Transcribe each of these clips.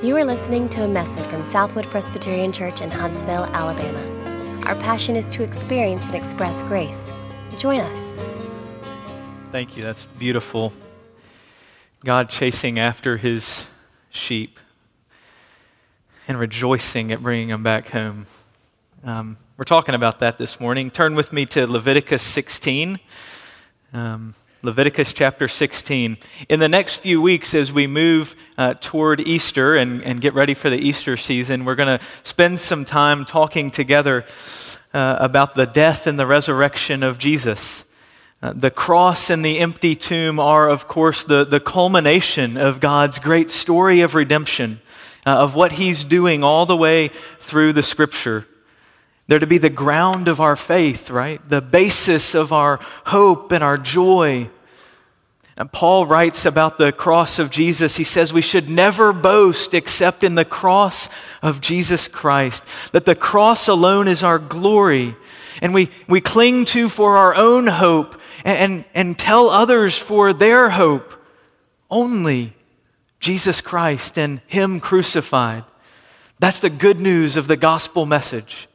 You are listening to a message from Southwood Presbyterian Church in Huntsville, Alabama. Our passion is to experience and express grace. Join us. Thank you. That's beautiful. God chasing after his sheep and rejoicing at bringing them back home. Um, we're talking about that this morning. Turn with me to Leviticus 16. Um, Leviticus chapter 16. In the next few weeks, as we move uh, toward Easter and, and get ready for the Easter season, we're going to spend some time talking together uh, about the death and the resurrection of Jesus. Uh, the cross and the empty tomb are, of course, the, the culmination of God's great story of redemption, uh, of what He's doing all the way through the Scripture. They're to be the ground of our faith, right? The basis of our hope and our joy. And Paul writes about the cross of Jesus. He says we should never boast except in the cross of Jesus Christ, that the cross alone is our glory. And we, we cling to for our own hope and, and, and tell others for their hope only Jesus Christ and Him crucified. That's the good news of the gospel message.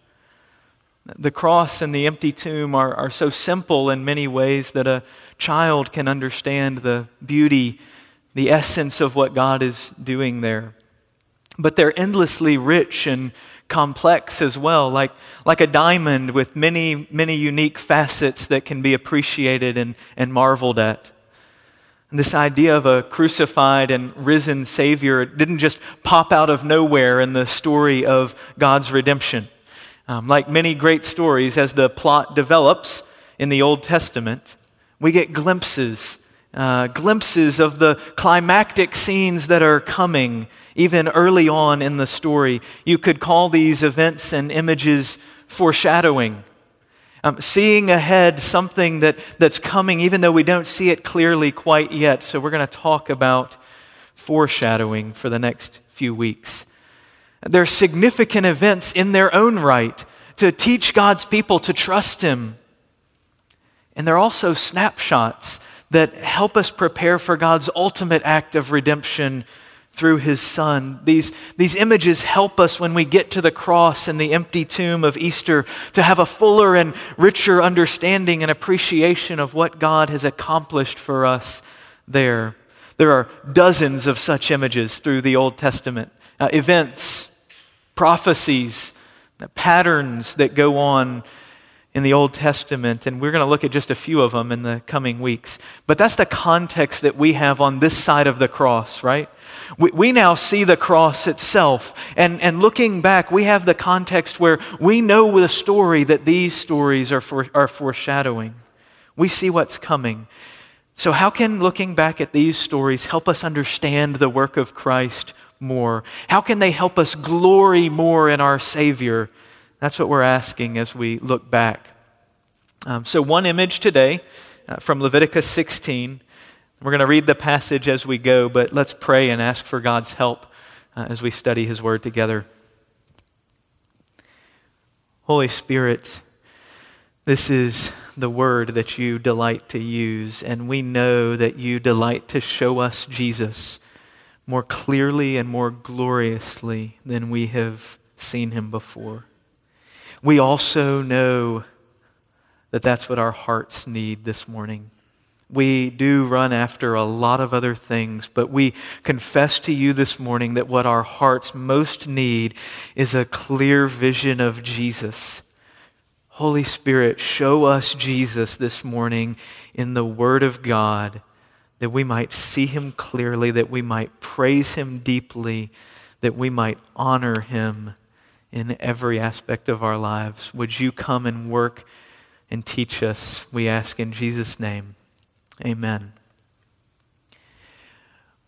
The cross and the empty tomb are, are so simple in many ways that a child can understand the beauty, the essence of what God is doing there. But they're endlessly rich and complex as well, like, like a diamond with many, many unique facets that can be appreciated and, and marveled at. This idea of a crucified and risen Savior didn't just pop out of nowhere in the story of God's redemption. Um, like many great stories, as the plot develops in the Old Testament, we get glimpses, uh, glimpses of the climactic scenes that are coming even early on in the story. You could call these events and images foreshadowing. Um, seeing ahead something that, that's coming, even though we don't see it clearly quite yet. So, we're going to talk about foreshadowing for the next few weeks. They're significant events in their own right to teach God's people to trust Him. And they're also snapshots that help us prepare for God's ultimate act of redemption through His Son. These, these images help us when we get to the cross and the empty tomb of Easter to have a fuller and richer understanding and appreciation of what God has accomplished for us there. There are dozens of such images through the Old Testament, uh, events prophecies, patterns that go on in the Old Testament, and we're going to look at just a few of them in the coming weeks. But that's the context that we have on this side of the cross, right? We, we now see the cross itself, and, and looking back, we have the context where we know the story that these stories are, for, are foreshadowing. We see what's coming. So, how can looking back at these stories help us understand the work of Christ more? How can they help us glory more in our Savior? That's what we're asking as we look back. Um, so, one image today uh, from Leviticus 16. We're going to read the passage as we go, but let's pray and ask for God's help uh, as we study His Word together. Holy Spirit, this is the word that you delight to use, and we know that you delight to show us Jesus more clearly and more gloriously than we have seen him before. We also know that that's what our hearts need this morning. We do run after a lot of other things, but we confess to you this morning that what our hearts most need is a clear vision of Jesus. Holy Spirit, show us Jesus this morning in the Word of God that we might see him clearly, that we might praise him deeply, that we might honor him in every aspect of our lives. Would you come and work and teach us? We ask in Jesus' name. Amen.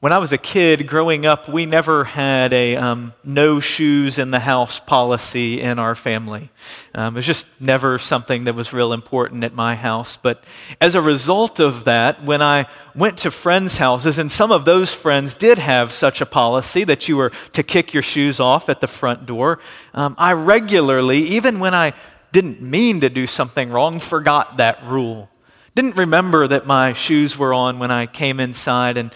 When I was a kid growing up, we never had a um, no shoes in the house policy in our family. Um, it was just never something that was real important at my house. But as a result of that, when I went to friends' houses, and some of those friends did have such a policy that you were to kick your shoes off at the front door, um, I regularly, even when I didn't mean to do something wrong, forgot that rule. Didn't remember that my shoes were on when I came inside and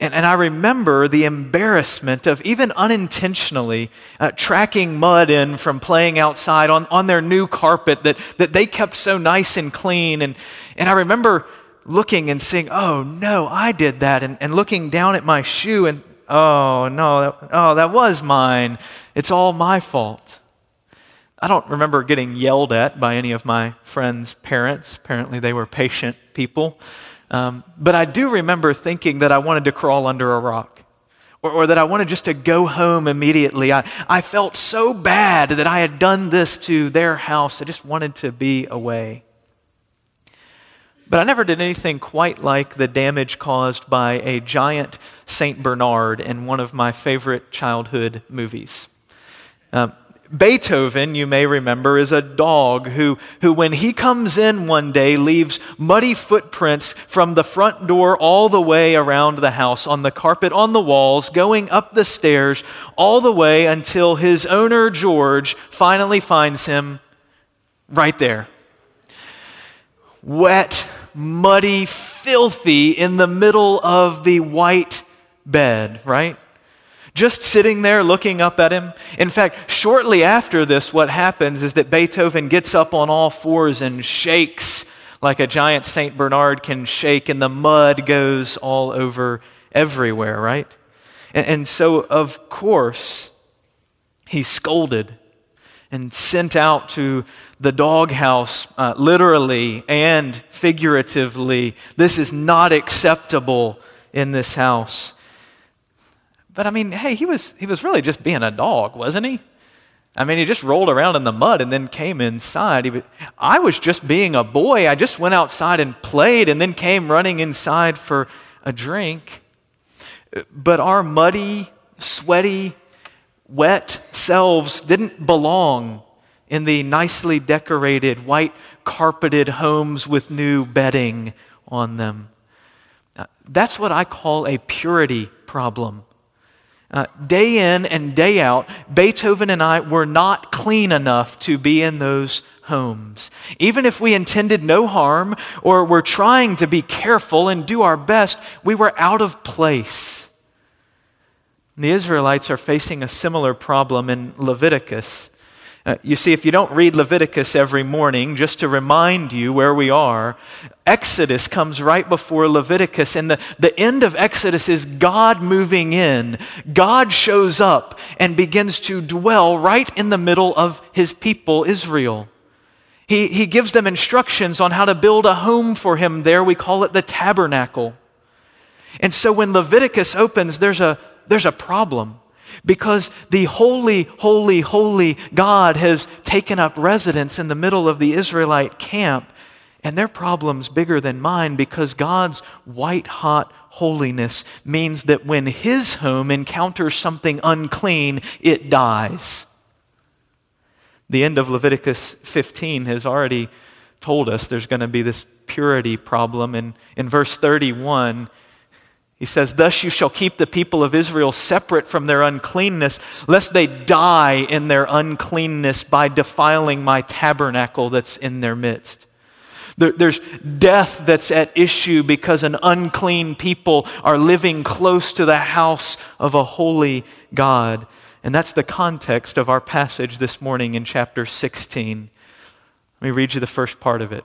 And, and I remember the embarrassment of even unintentionally uh, tracking mud in from playing outside on, on their new carpet that, that they kept so nice and clean. And, and I remember looking and saying, oh no, I did that. And, and looking down at my shoe and, oh no, that, oh, that was mine. It's all my fault. I don't remember getting yelled at by any of my friends' parents. Apparently, they were patient people. Um, but I do remember thinking that I wanted to crawl under a rock or, or, that I wanted just to go home immediately. I, I felt so bad that I had done this to their house. I just wanted to be away. But I never did anything quite like the damage caused by a giant St. Bernard in one of my favorite childhood movies. Um, Beethoven, you may remember, is a dog who, who, when he comes in one day, leaves muddy footprints from the front door all the way around the house, on the carpet, on the walls, going up the stairs, all the way until his owner, George, finally finds him right there. Wet, muddy, filthy in the middle of the white bed, right? Just sitting there looking up at him. In fact, shortly after this, what happens is that Beethoven gets up on all fours and shakes like a giant St. Bernard can shake, and the mud goes all over everywhere, right? And, and so, of course, he's scolded and sent out to the doghouse, uh, literally and figuratively. This is not acceptable in this house. But I mean, hey, he was, he was really just being a dog, wasn't he? I mean, he just rolled around in the mud and then came inside. He, I was just being a boy. I just went outside and played and then came running inside for a drink. But our muddy, sweaty, wet selves didn't belong in the nicely decorated, white carpeted homes with new bedding on them. That's what I call a purity problem. Uh, day in and day out, Beethoven and I were not clean enough to be in those homes. Even if we intended no harm or were trying to be careful and do our best, we were out of place. The Israelites are facing a similar problem in Leviticus. Uh, you see, if you don't read Leviticus every morning, just to remind you where we are, Exodus comes right before Leviticus. And the, the end of Exodus is God moving in. God shows up and begins to dwell right in the middle of his people, Israel. He, he gives them instructions on how to build a home for him there. We call it the tabernacle. And so when Leviticus opens, there's a, there's a problem because the holy, holy, holy God has taken up residence in the middle of the Israelite camp. And their problem's bigger than mine because God's white hot holiness means that when his home encounters something unclean, it dies. The end of Leviticus 15 has already told us there's going to be this purity problem. And in verse 31, he says, Thus you shall keep the people of Israel separate from their uncleanness, lest they die in their uncleanness by defiling my tabernacle that's in their midst. there's death that's at issue because an unclean people are living close to the house of a holy God. And that's the context of our passage this morning in chapter 16. Let me read you the first part of it.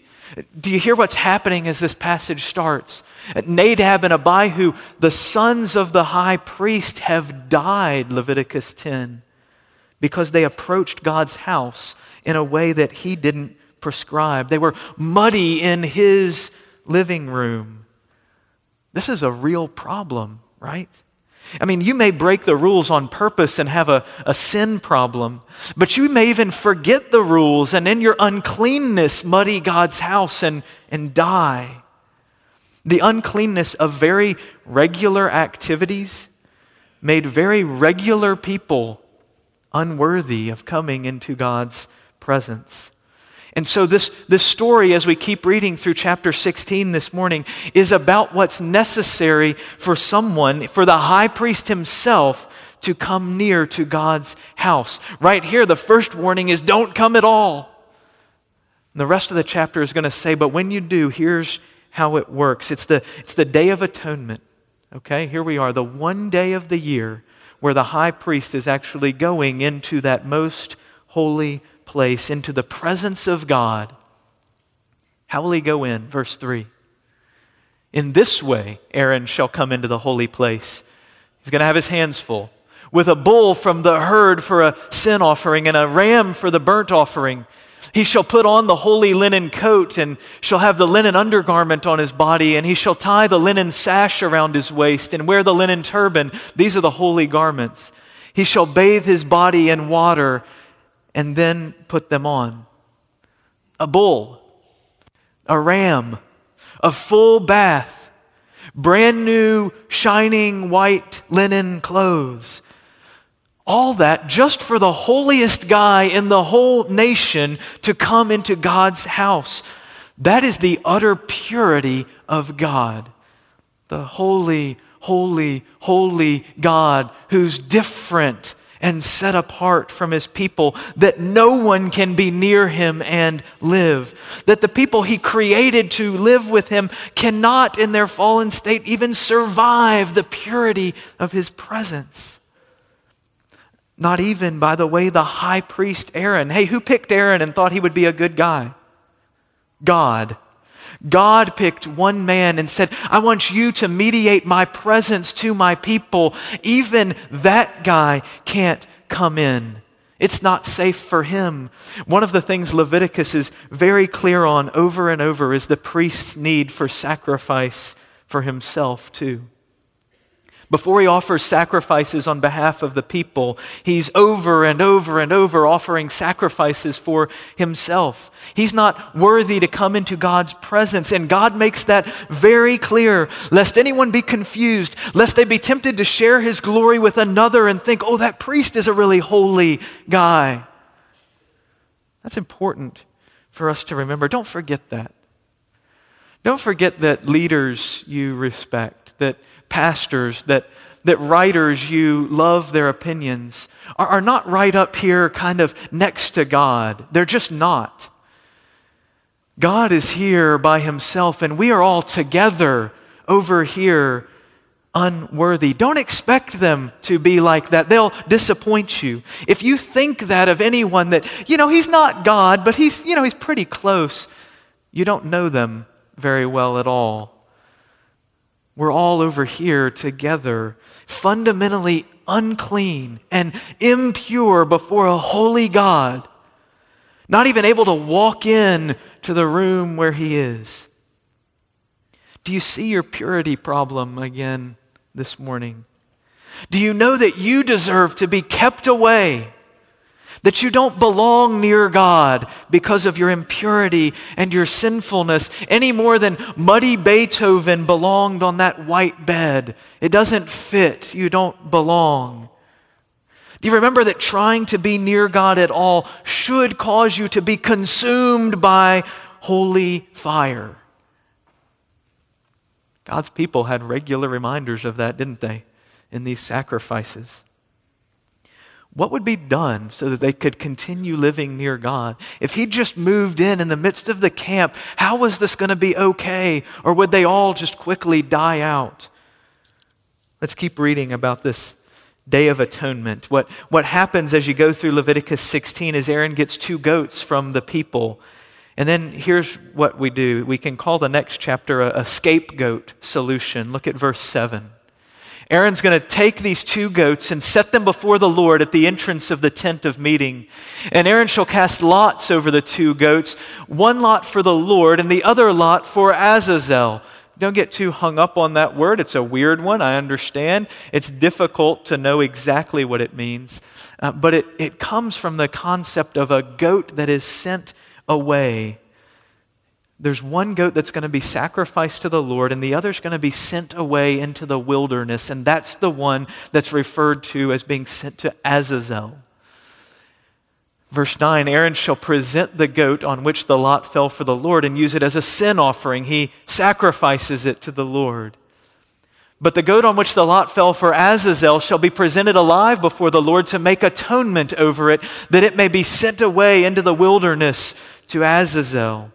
Do you hear what's happening as this passage starts? Nadab and Abihu, the sons of the high priest, have died, Leviticus 10, because they approached God's house in a way that he didn't prescribe. They were muddy in his living room. This is a real problem, right? I mean, you may break the rules on purpose and have a, a sin problem, but you may even forget the rules and in your uncleanness muddy God's house and, and die. The uncleanness of very regular activities made very regular people unworthy of coming into God's presence. And so, this, this story, as we keep reading through chapter 16 this morning, is about what's necessary for someone, for the high priest himself, to come near to God's house. Right here, the first warning is don't come at all. And the rest of the chapter is going to say, but when you do, here's how it works it's the, it's the Day of Atonement. Okay, here we are, the one day of the year where the high priest is actually going into that most holy place, into the presence of God. How will he go in? Verse 3. In this way, Aaron shall come into the holy place. He's going to have his hands full with a bull from the herd for a sin offering and a ram for the burnt offering. He shall put on the holy linen coat and shall have the linen undergarment on his body, and he shall tie the linen sash around his waist and wear the linen turban. These are the holy garments. He shall bathe his body in water and then put them on. A bull, a ram, a full bath, brand new, shining white linen clothes all that just for the holiest guy in the whole nation to come into God's house. That is the utter purity of God. The holy, holy, holy God who's different and set apart from his people, that no one can be near him and live. That the people he created to live with him cannot, in their fallen state, even survive the purity of his presence. Not even, by the way, the high priest Aaron. Hey, who picked Aaron and thought he would be a good guy? God. God picked one man and said, I want you to mediate my presence to my people. Even that guy can't come in. It's not safe for him. One of the things Leviticus is very clear on over and over is the priest's need for sacrifice for himself, too. Before he offers sacrifices on behalf of the people, he's over and over and over offering sacrifices for himself. He's not worthy to come into God's presence. And God makes that very clear, lest anyone be confused, lest they be tempted to share his glory with another and think, oh, that priest is a really holy guy. That's important for us to remember. Don't forget that. Don't forget that leaders you respect, that pastors, that, that writers, you love their opinions, are, are not right up here kind of next to God. They're just not. God is here by himself, and we are all together over here unworthy. Don't expect them to be like that. They'll disappoint you. If you think that of anyone that, you know, he's not God, but he's, you know, he's pretty close, you don't know them very well at all. We're all over here together, fundamentally unclean and impure before a holy God, not even able to walk in to the room where He is. Do you see your purity problem again this morning? Do you know that you deserve to be kept away? That you don't belong near God because of your impurity and your sinfulness any more than muddy Beethoven belonged on that white bed. It doesn't fit. You don't belong. Do you remember that trying to be near God at all should cause you to be consumed by holy fire? God's people had regular reminders of that, didn't they, in these sacrifices? What would be done so that they could continue living near God? If he just moved in in the midst of the camp, how was this going to be okay? Or would they all just quickly die out? Let's keep reading about this Day of Atonement. What, what happens as you go through Leviticus 16 is Aaron gets two goats from the people. And then here's what we do we can call the next chapter a, a scapegoat solution. Look at verse 7. Aaron's going to take these two goats and set them before the Lord at the entrance of the tent of meeting. And Aaron shall cast lots over the two goats, one lot for the Lord and the other lot for Azazel. Don't get too hung up on that word. It's a weird one, I understand. It's difficult to know exactly what it means. Uh, but it, it comes from the concept of a goat that is sent away there's one goat that's going to be sacrificed to the Lord, and the other's going to be sent away into the wilderness, and that's the one that's referred to as being sent to Azazel. Verse 9 Aaron shall present the goat on which the lot fell for the Lord and use it as a sin offering. He sacrifices it to the Lord. But the goat on which the lot fell for Azazel shall be presented alive before the Lord to make atonement over it, that it may be sent away into the wilderness to Azazel.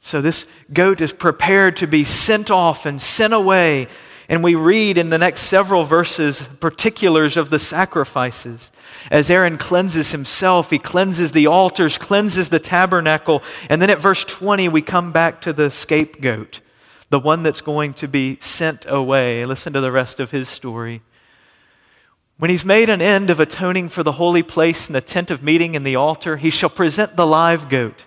So this goat is prepared to be sent off and sent away. And we read in the next several verses particulars of the sacrifices. As Aaron cleanses himself, he cleanses the altars, cleanses the tabernacle. And then at verse 20, we come back to the scapegoat the one that's going to be sent away. Listen to the rest of his story. When he's made an end of atoning for the holy place and the tent of meeting and the altar, he shall present the live goat.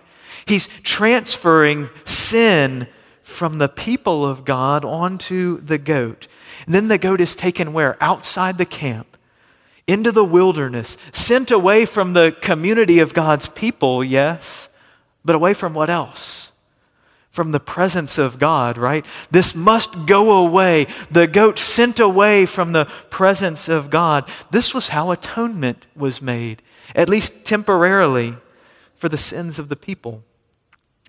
He's transferring sin from the people of God onto the goat. And then the goat is taken where? Outside the camp, into the wilderness, sent away from the community of God's people, yes, but away from what else? from the presence of God, right? This must go away. The goat sent away from the presence of God. This was how atonement was made, at least temporarily, for the sins of the people.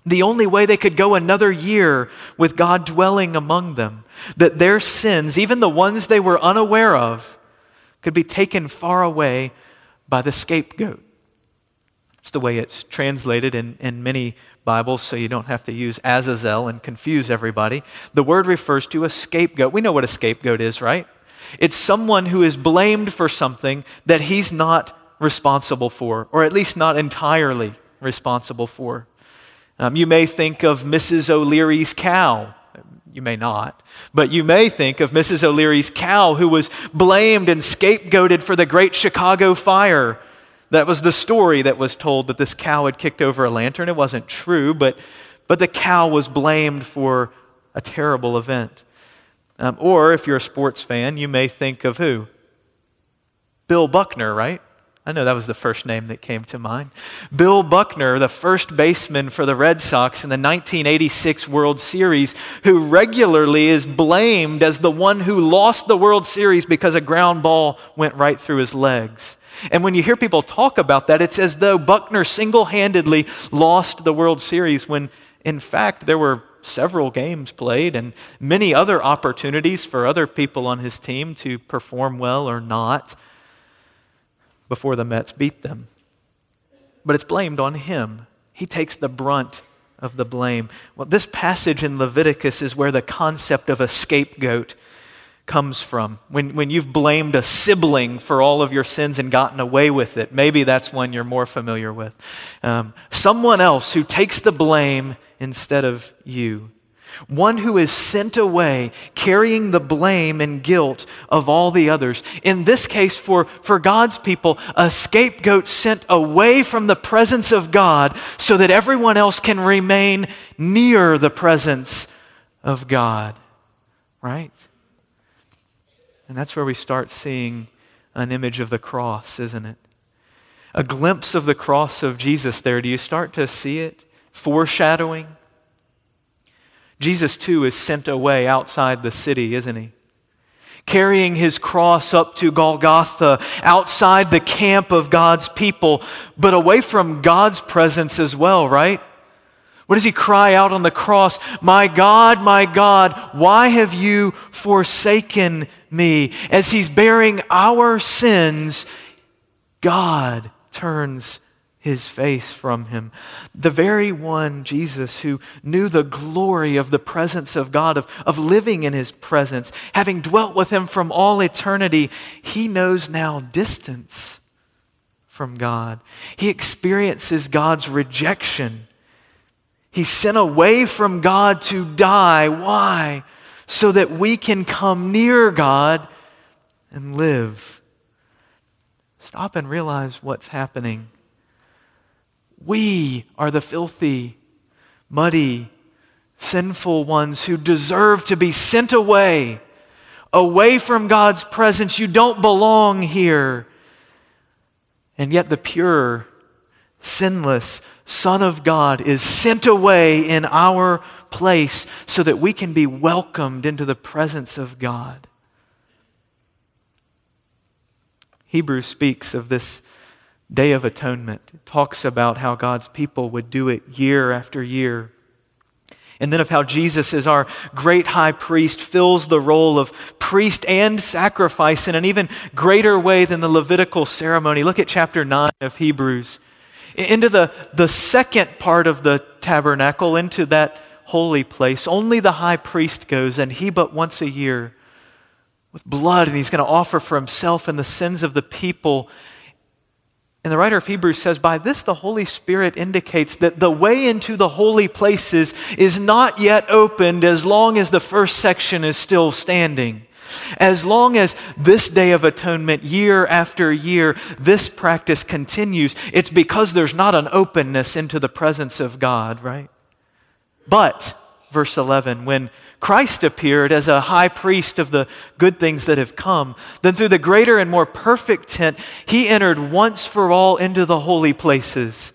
The only way they could go another year with God dwelling among them, that their sins, even the ones they were unaware of, could be taken far away by the scapegoat. It's the way it's translated in, in many Bibles, so you don't have to use Azazel and confuse everybody. The word refers to a scapegoat. We know what a scapegoat is, right? It's someone who is blamed for something that he's not responsible for, or at least not entirely responsible for. Um, you may think of Mrs. O'Leary's cow. You may not. But you may think of Mrs. O'Leary's cow who was blamed and scapegoated for the Great Chicago Fire that was the story that was told that this cow had kicked over a lantern. It wasn't true, but, but the cow was blamed for a terrible event. Um, or if you're a sports fan, you may think of who? Bill Buckner, right? I know that was the first name that came to mind. Bill Buckner, the first baseman for the Red Sox in the 1986 World Series, who regularly is blamed as the one who lost the World Series because a ground ball went right through his legs. And when you hear people talk about that, it's as though Buckner single handedly lost the World Series when, in fact, there were several games played and many other opportunities for other people on his team to perform well or not before the Mets beat them. But it's blamed on him. He takes the brunt of the blame. Well, this passage in Leviticus is where the concept of a scapegoat comes from. When, when you've blamed a sibling for all of your sins and gotten away with it, maybe that's one you're more familiar with. Um, someone else who takes the blame instead of you. One who is sent away carrying the blame and guilt of all the others. In this case, for, for God's people, a scapegoat sent away from the presence of God so that everyone else can remain near the presence of God. Right? And that's where we start seeing an image of the cross, isn't it? A glimpse of the cross of Jesus there. Do you start to see it? Foreshadowing. Jesus, too, is sent away outside the city, isn't he? Carrying his cross up to Golgotha, outside the camp of God's people, but away from God's presence as well, right? What does he cry out on the cross? My God, my God, why have you forsaken me? As he's bearing our sins, God turns his face from him. The very one, Jesus, who knew the glory of the presence of God, of, of living in his presence, having dwelt with him from all eternity, he knows now distance from God. He experiences God's rejection He's sent away from God to die. Why? So that we can come near God and live. Stop and realize what's happening. We are the filthy, muddy, sinful ones who deserve to be sent away, away from God's presence. You don't belong here. And yet, the pure, sinless Son of God is sent away in our place so that we can be welcomed into the presence of God. Hebrews speaks of this Day of Atonement. It talks about how God's people would do it year after year. And then of how Jesus, as our great high priest, fills the role of priest and sacrifice in an even greater way than the Levitical ceremony. Look at chapter 9 of Hebrews. Into the, the second part of the tabernacle, into that holy place, only the high priest goes, and he but once a year with blood, and he's going to offer for himself and the sins of the people. And the writer of Hebrews says, By this the Holy Spirit indicates that the way into the holy places is not yet opened as long as the first section is still standing. As long as this Day of Atonement, year after year, this practice continues, it's because there's not an openness into the presence of God, right? But, verse 11, when Christ appeared as a high priest of the good things that have come. Then, through the greater and more perfect tent, he entered once for all into the holy places,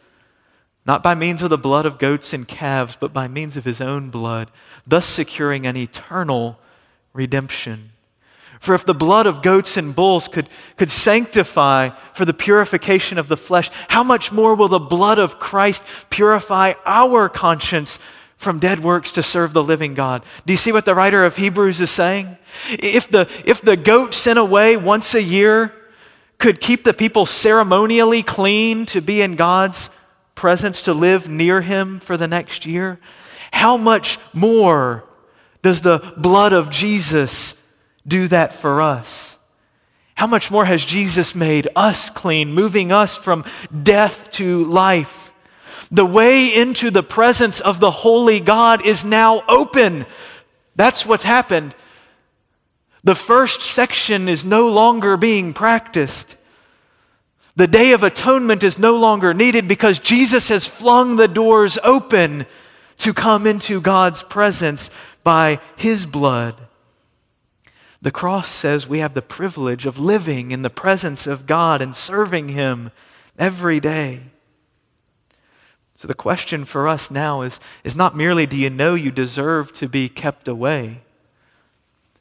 not by means of the blood of goats and calves, but by means of his own blood, thus securing an eternal redemption. For if the blood of goats and bulls could, could sanctify for the purification of the flesh, how much more will the blood of Christ purify our conscience from dead works to serve the living God. Do you see what the writer of Hebrews is saying? If the, if the goat sent away once a year could keep the people ceremonially clean to be in God's presence, to live near Him for the next year, how much more does the blood of Jesus do that for us? How much more has Jesus made us clean, moving us from death to life? The way into the presence of the holy God is now open. That's what's happened. The first section is no longer being practiced. The Day of Atonement is no longer needed because Jesus has flung the doors open to come into God's presence by His blood. The cross says we have the privilege of living in the presence of God and serving Him every day. So the question for us now is, is not merely do you know you deserve to be kept away,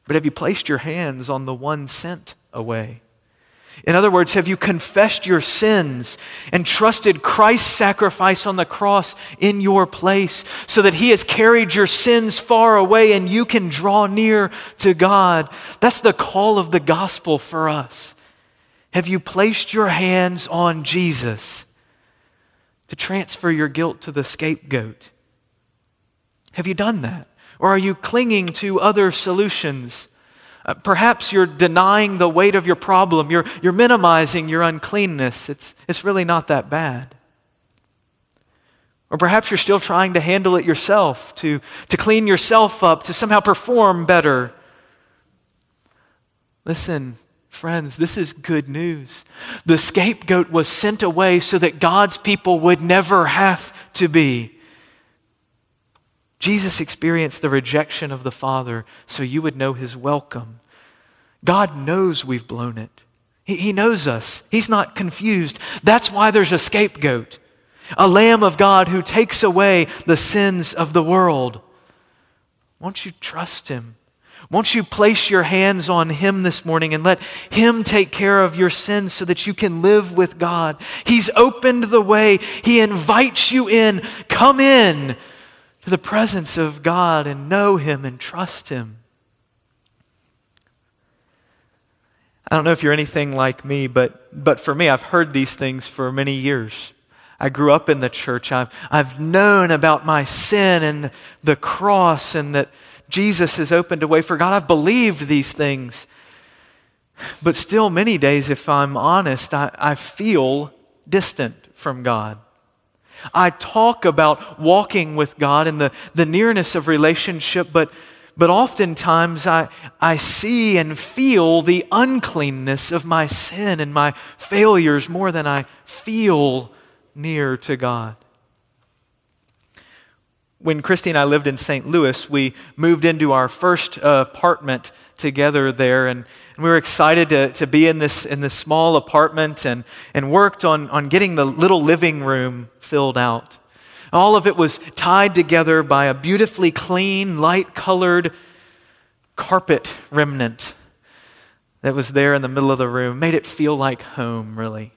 but have you placed your hands on the one sent away? In other words, have you confessed your sins and trusted Christ's sacrifice on the cross in your place so that He has carried your sins far away and you can draw near to God? That's the call of the gospel for us. Have you placed your hands on Jesus? To transfer your guilt to the scapegoat? Have you done that? Or are you clinging to other solutions? Uh, perhaps you're denying the weight of your problem. You're, you're minimizing your uncleanness. It's, it's really not that bad. Or perhaps you're still trying to handle it yourself, to, to clean yourself up, to somehow perform better. Listen, Friends, this is good news. The scapegoat was sent away so that God's people would never have to be. Jesus experienced the rejection of the Father so you would know his welcome. God knows we've blown it. He, he knows us. He's not confused. That's why there's a scapegoat, a Lamb of God who takes away the sins of the world. Won't you trust him? Won't you place your hands on Him this morning and let Him take care of your sins so that you can live with God? He's opened the way. He invites you in. Come in to the presence of God and know Him and trust Him. I don't know if you're anything like me, but, but for me, I've heard these things for many years. I grew up in the church. I've, I've known about my sin and the cross and that Jesus has opened a way for God. I've believed these things. But still, many days, if I'm honest, I, I feel distant from God. I talk about walking with God and the, the nearness of relationship, but, but oftentimes I, I see and feel the uncleanness of my sin and my failures more than I feel near to God. When Christy and I lived in St. Louis, we moved into our first uh, apartment together there, and, and, we were excited to, to be in this, in this small apartment and, and worked on, on getting the little living room filled out. All of it was tied together by a beautifully clean, light colored carpet remnant that was there in the middle of the room, made it feel like home, really.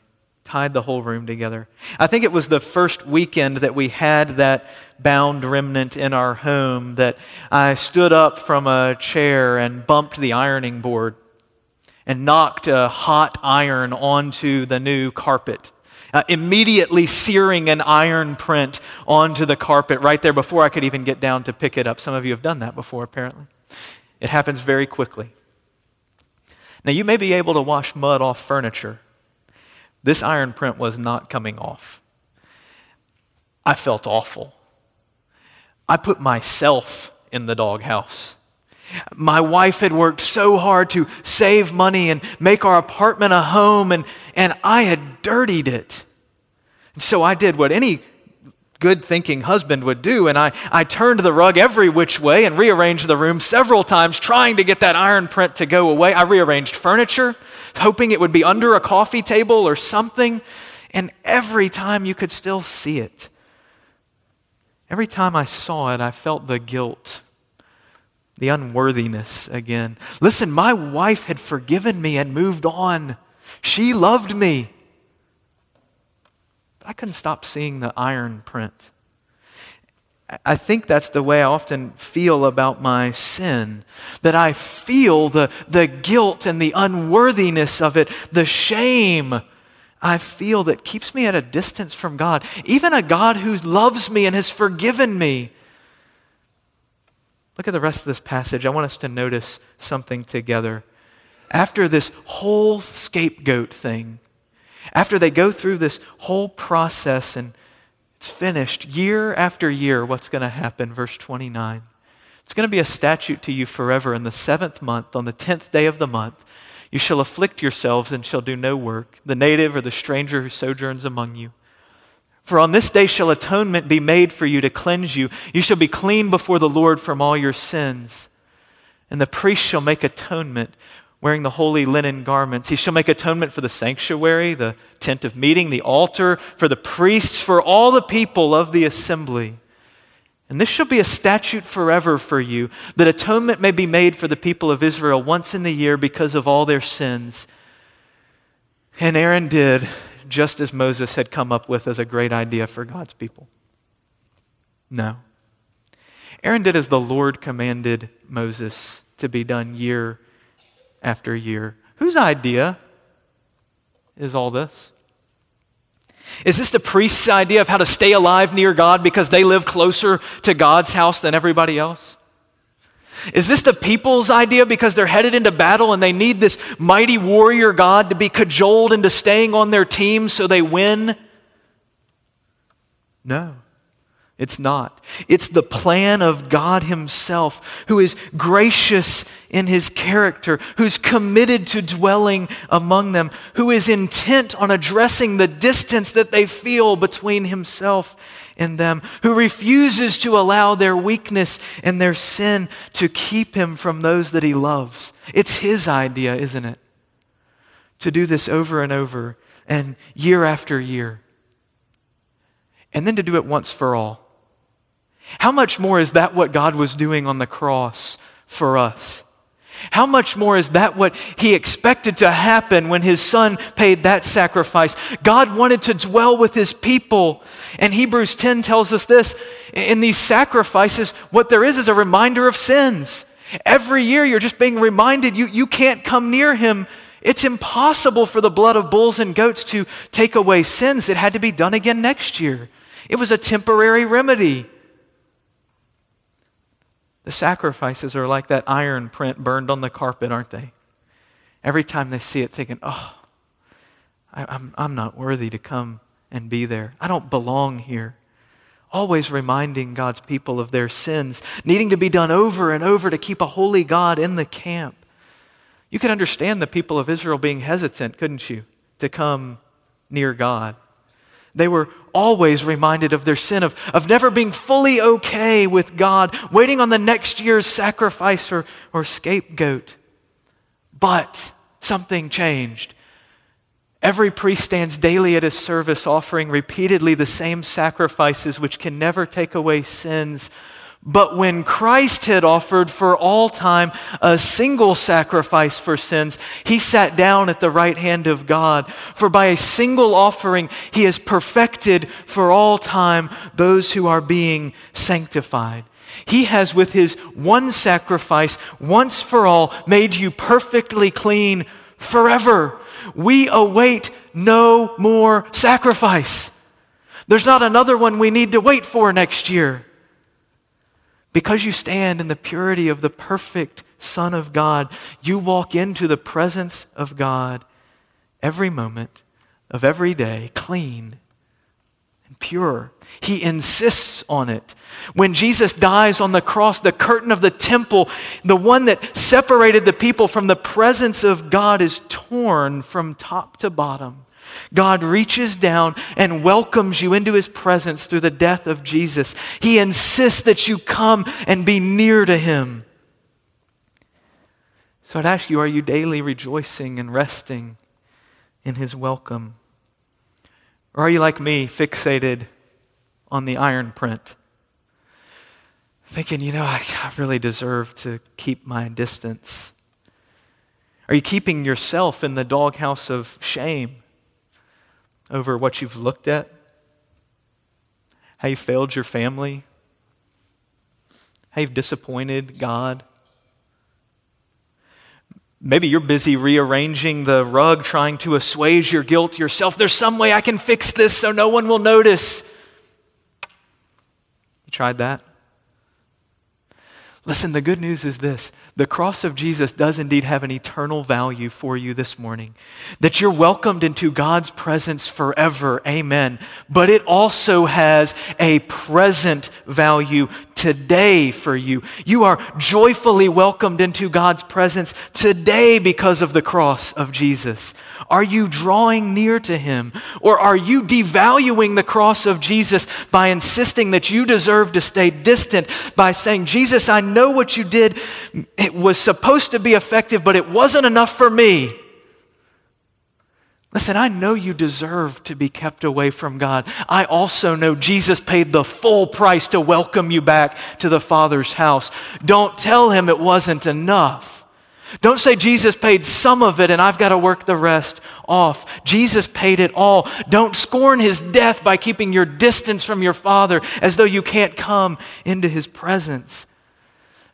Tied the whole room together. I think it was the first weekend that we had that bound remnant in our home that I stood up from a chair and bumped the ironing board and knocked a hot iron onto the new carpet. Uh, immediately searing an iron print onto the carpet right there before I could even get down to pick it up. Some of you have done that before, apparently. It happens very quickly. Now, you may be able to wash mud off furniture. This iron print was not coming off. I felt awful. I put myself in the doghouse. My wife had worked so hard to save money and make our apartment a home, and, and I had dirtied it. And so I did what any good thinking husband would do. And I, I turned the rug every which way and rearranged the room several times, trying to get that iron print to go away. I rearranged furniture, hoping it would be under a coffee table or something. And every time you could still see it. Every time I saw it, I felt the guilt, the unworthiness again. Listen, my wife had forgiven me and moved on. She loved me. But I couldn't stop seeing the iron print. I think that's the way I often feel about my sin. That I feel the, the guilt and the unworthiness of it, the shame I feel that keeps me at a distance from God. Even a God who loves me and has forgiven me. Look at the rest of this passage. I want us to notice something together. After this whole scapegoat thing, after they go through this whole process and it's finished, year after year, what's going to happen? Verse 29. It's going to be a statute to you forever. In the seventh month, on the tenth day of the month, you shall afflict yourselves and shall do no work, the native or the stranger who sojourns among you. For on this day shall atonement be made for you to cleanse you. You shall be clean before the Lord from all your sins. And the priest shall make atonement wearing the holy linen garments. He shall make atonement for the sanctuary, the tent of meeting, the altar, for the priests, for all the people of the assembly. And this shall be a statute forever for you, that atonement may be made for the people of Israel once in the year because of all their sins. And Aaron did just as Moses had come up with as a great idea for God's people. No. Aaron did as the Lord commanded Moses to be done year after a year. Whose idea is all this? Is this the priest's idea of how to stay alive near God because they live closer to God's house than everybody else? Is this the people's idea because they're headed into battle and they need this mighty warrior God to be cajoled into staying on their team so they win? No. It's not. It's the plan of God Himself, who is gracious in His character, who's committed to dwelling among them, who is intent on addressing the distance that they feel between Himself and them, who refuses to allow their weakness and their sin to keep Him from those that He loves. It's His idea, isn't it? To do this over and over and year after year. And then to do it once for all how much more is that what God was doing on the cross for us? How much more is that what he expected to happen when his son paid that sacrifice? God wanted to dwell with his people. And Hebrews 10 tells us this in these sacrifices, what there is is a reminder of sins. Every year you're just being reminded you, you can't come near him. It's impossible for the blood of bulls and goats to take away sins. It had to be done again next year. It was a temporary remedy. The sacrifices are like that iron print burned on the carpet, aren't they? Every time they see it, thinking, oh, I, I'm, I'm not worthy to come and be there. I don't belong here. Always reminding God's people of their sins, needing to be done over and over to keep a holy God in the camp. You could understand the people of Israel being hesitant, couldn't you, to come near God? They were always reminded of their sin, of, of never being fully okay with God, waiting on the next year's sacrifice or, or scapegoat. But something changed. Every priest stands daily at his service, offering repeatedly the same sacrifices which can never take away sins. But when Christ had offered for all time a single sacrifice for sins, he sat down at the right hand of God. For by a single offering, he has perfected for all time those who are being sanctified. He has, with his one sacrifice, once for all, made you perfectly clean forever. We await no more sacrifice. There's not another one we need to wait for next year. Because you stand in the purity of the perfect Son of God, you walk into the presence of God every moment of every day, clean and pure. He insists on it. When Jesus dies on the cross, the curtain of the temple, the one that separated the people from the presence of God, is torn from top to bottom. God reaches down and welcomes you into his presence through the death of Jesus. He insists that you come and be near to him. So I'd ask you are you daily rejoicing and resting in his welcome? Or are you like me, fixated on the iron print? Thinking, you know, I really deserve to keep my distance. Are you keeping yourself in the doghouse of shame? Over what you've looked at, how you failed your family, how you've disappointed God. Maybe you're busy rearranging the rug, trying to assuage your guilt yourself. There's some way I can fix this so no one will notice. You tried that? Listen, the good news is this the cross of Jesus does indeed have an eternal value for you this morning. That you're welcomed into God's presence forever. Amen. But it also has a present value today for you. You are joyfully welcomed into God's presence today because of the cross of Jesus. Are you drawing near to Him? Or are you devaluing the cross of Jesus by insisting that you deserve to stay distant, by saying, Jesus, I know what you did. It was supposed to be effective, but it wasn't enough for me. Listen, I know you deserve to be kept away from God. I also know Jesus paid the full price to welcome you back to the Father's house. Don't tell him it wasn't enough. Don't say Jesus paid some of it and I've got to work the rest off. Jesus paid it all. Don't scorn his death by keeping your distance from your Father as though you can't come into his presence.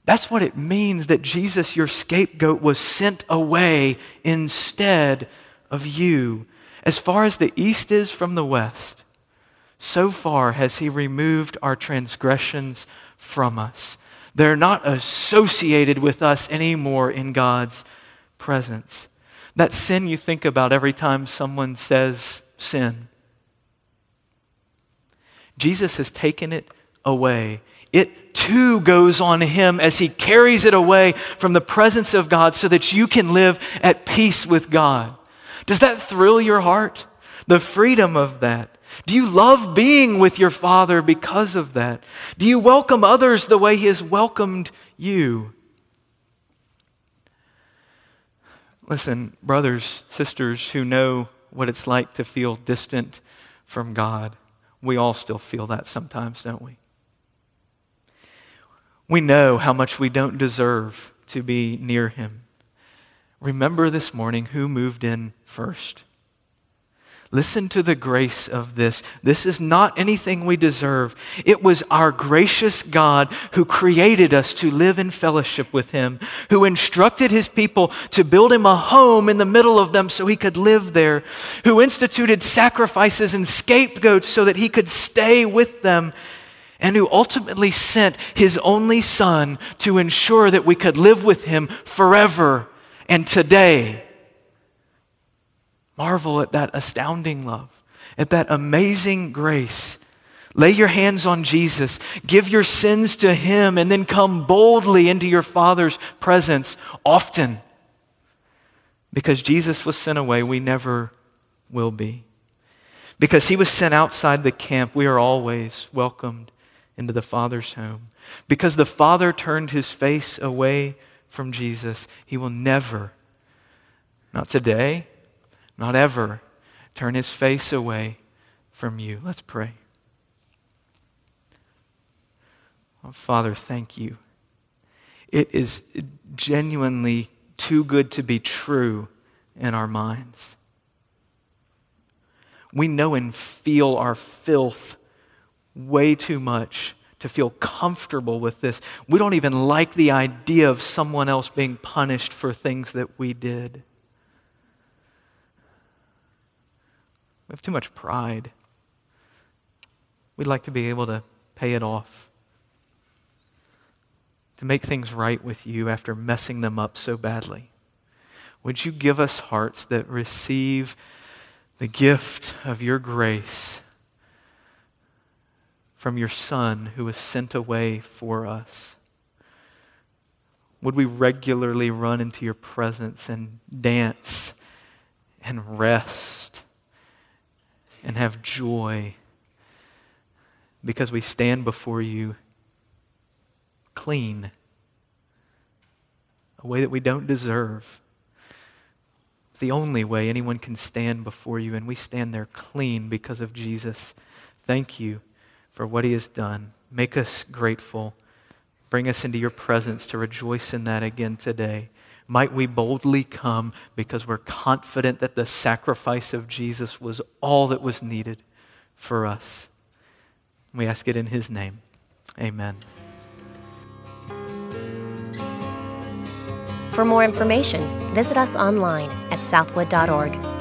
That's what it means that Jesus, your scapegoat, was sent away instead of you. As far as the east is from the west, so far has he removed our transgressions from us. They're not associated with us anymore in God's presence. That sin you think about every time someone says sin. Jesus has taken it away. It too goes on him as he carries it away from the presence of God so that you can live at peace with God. Does that thrill your heart? The freedom of that. Do you love being with your Father because of that? Do you welcome others the way He has welcomed you? Listen, brothers, sisters who know what it's like to feel distant from God, we all still feel that sometimes, don't we? We know how much we don't deserve to be near Him. Remember this morning who moved in first. Listen to the grace of this. This is not anything we deserve. It was our gracious God who created us to live in fellowship with Him, who instructed His people to build Him a home in the middle of them so He could live there, who instituted sacrifices and scapegoats so that He could stay with them, and who ultimately sent His only Son to ensure that we could live with Him forever and today. Marvel at that astounding love, at that amazing grace. Lay your hands on Jesus, give your sins to Him, and then come boldly into your Father's presence often. Because Jesus was sent away, we never will be. Because he was sent outside the camp, we are always welcomed into the Father's home. Because the Father turned his face away from Jesus, he will never, not today, not ever, turn his face away from you. Let's pray. Oh, Father, thank you. It is genuinely too good to be true in our minds. We know and feel our filth way too much to feel comfortable with this. We don't even like the idea of someone else being punished for things that we did. We have too much pride. We'd like to be able to pay it off, to make things right with you after messing them up so badly. Would you give us hearts that receive the gift of your grace from your Son who was sent away for us? Would we regularly run into your presence and dance and rest and have joy because we stand before you clean, a way that we don't deserve? It's the only way anyone can stand before you, and we stand there clean because of Jesus. Thank you for what he has done. Make us grateful. Bring us into your presence to rejoice in that again today. Might we boldly come because we're confident that the sacrifice of Jesus was all that was needed for us. We ask it in his name. Amen. For more information, visit us online at southwood.org.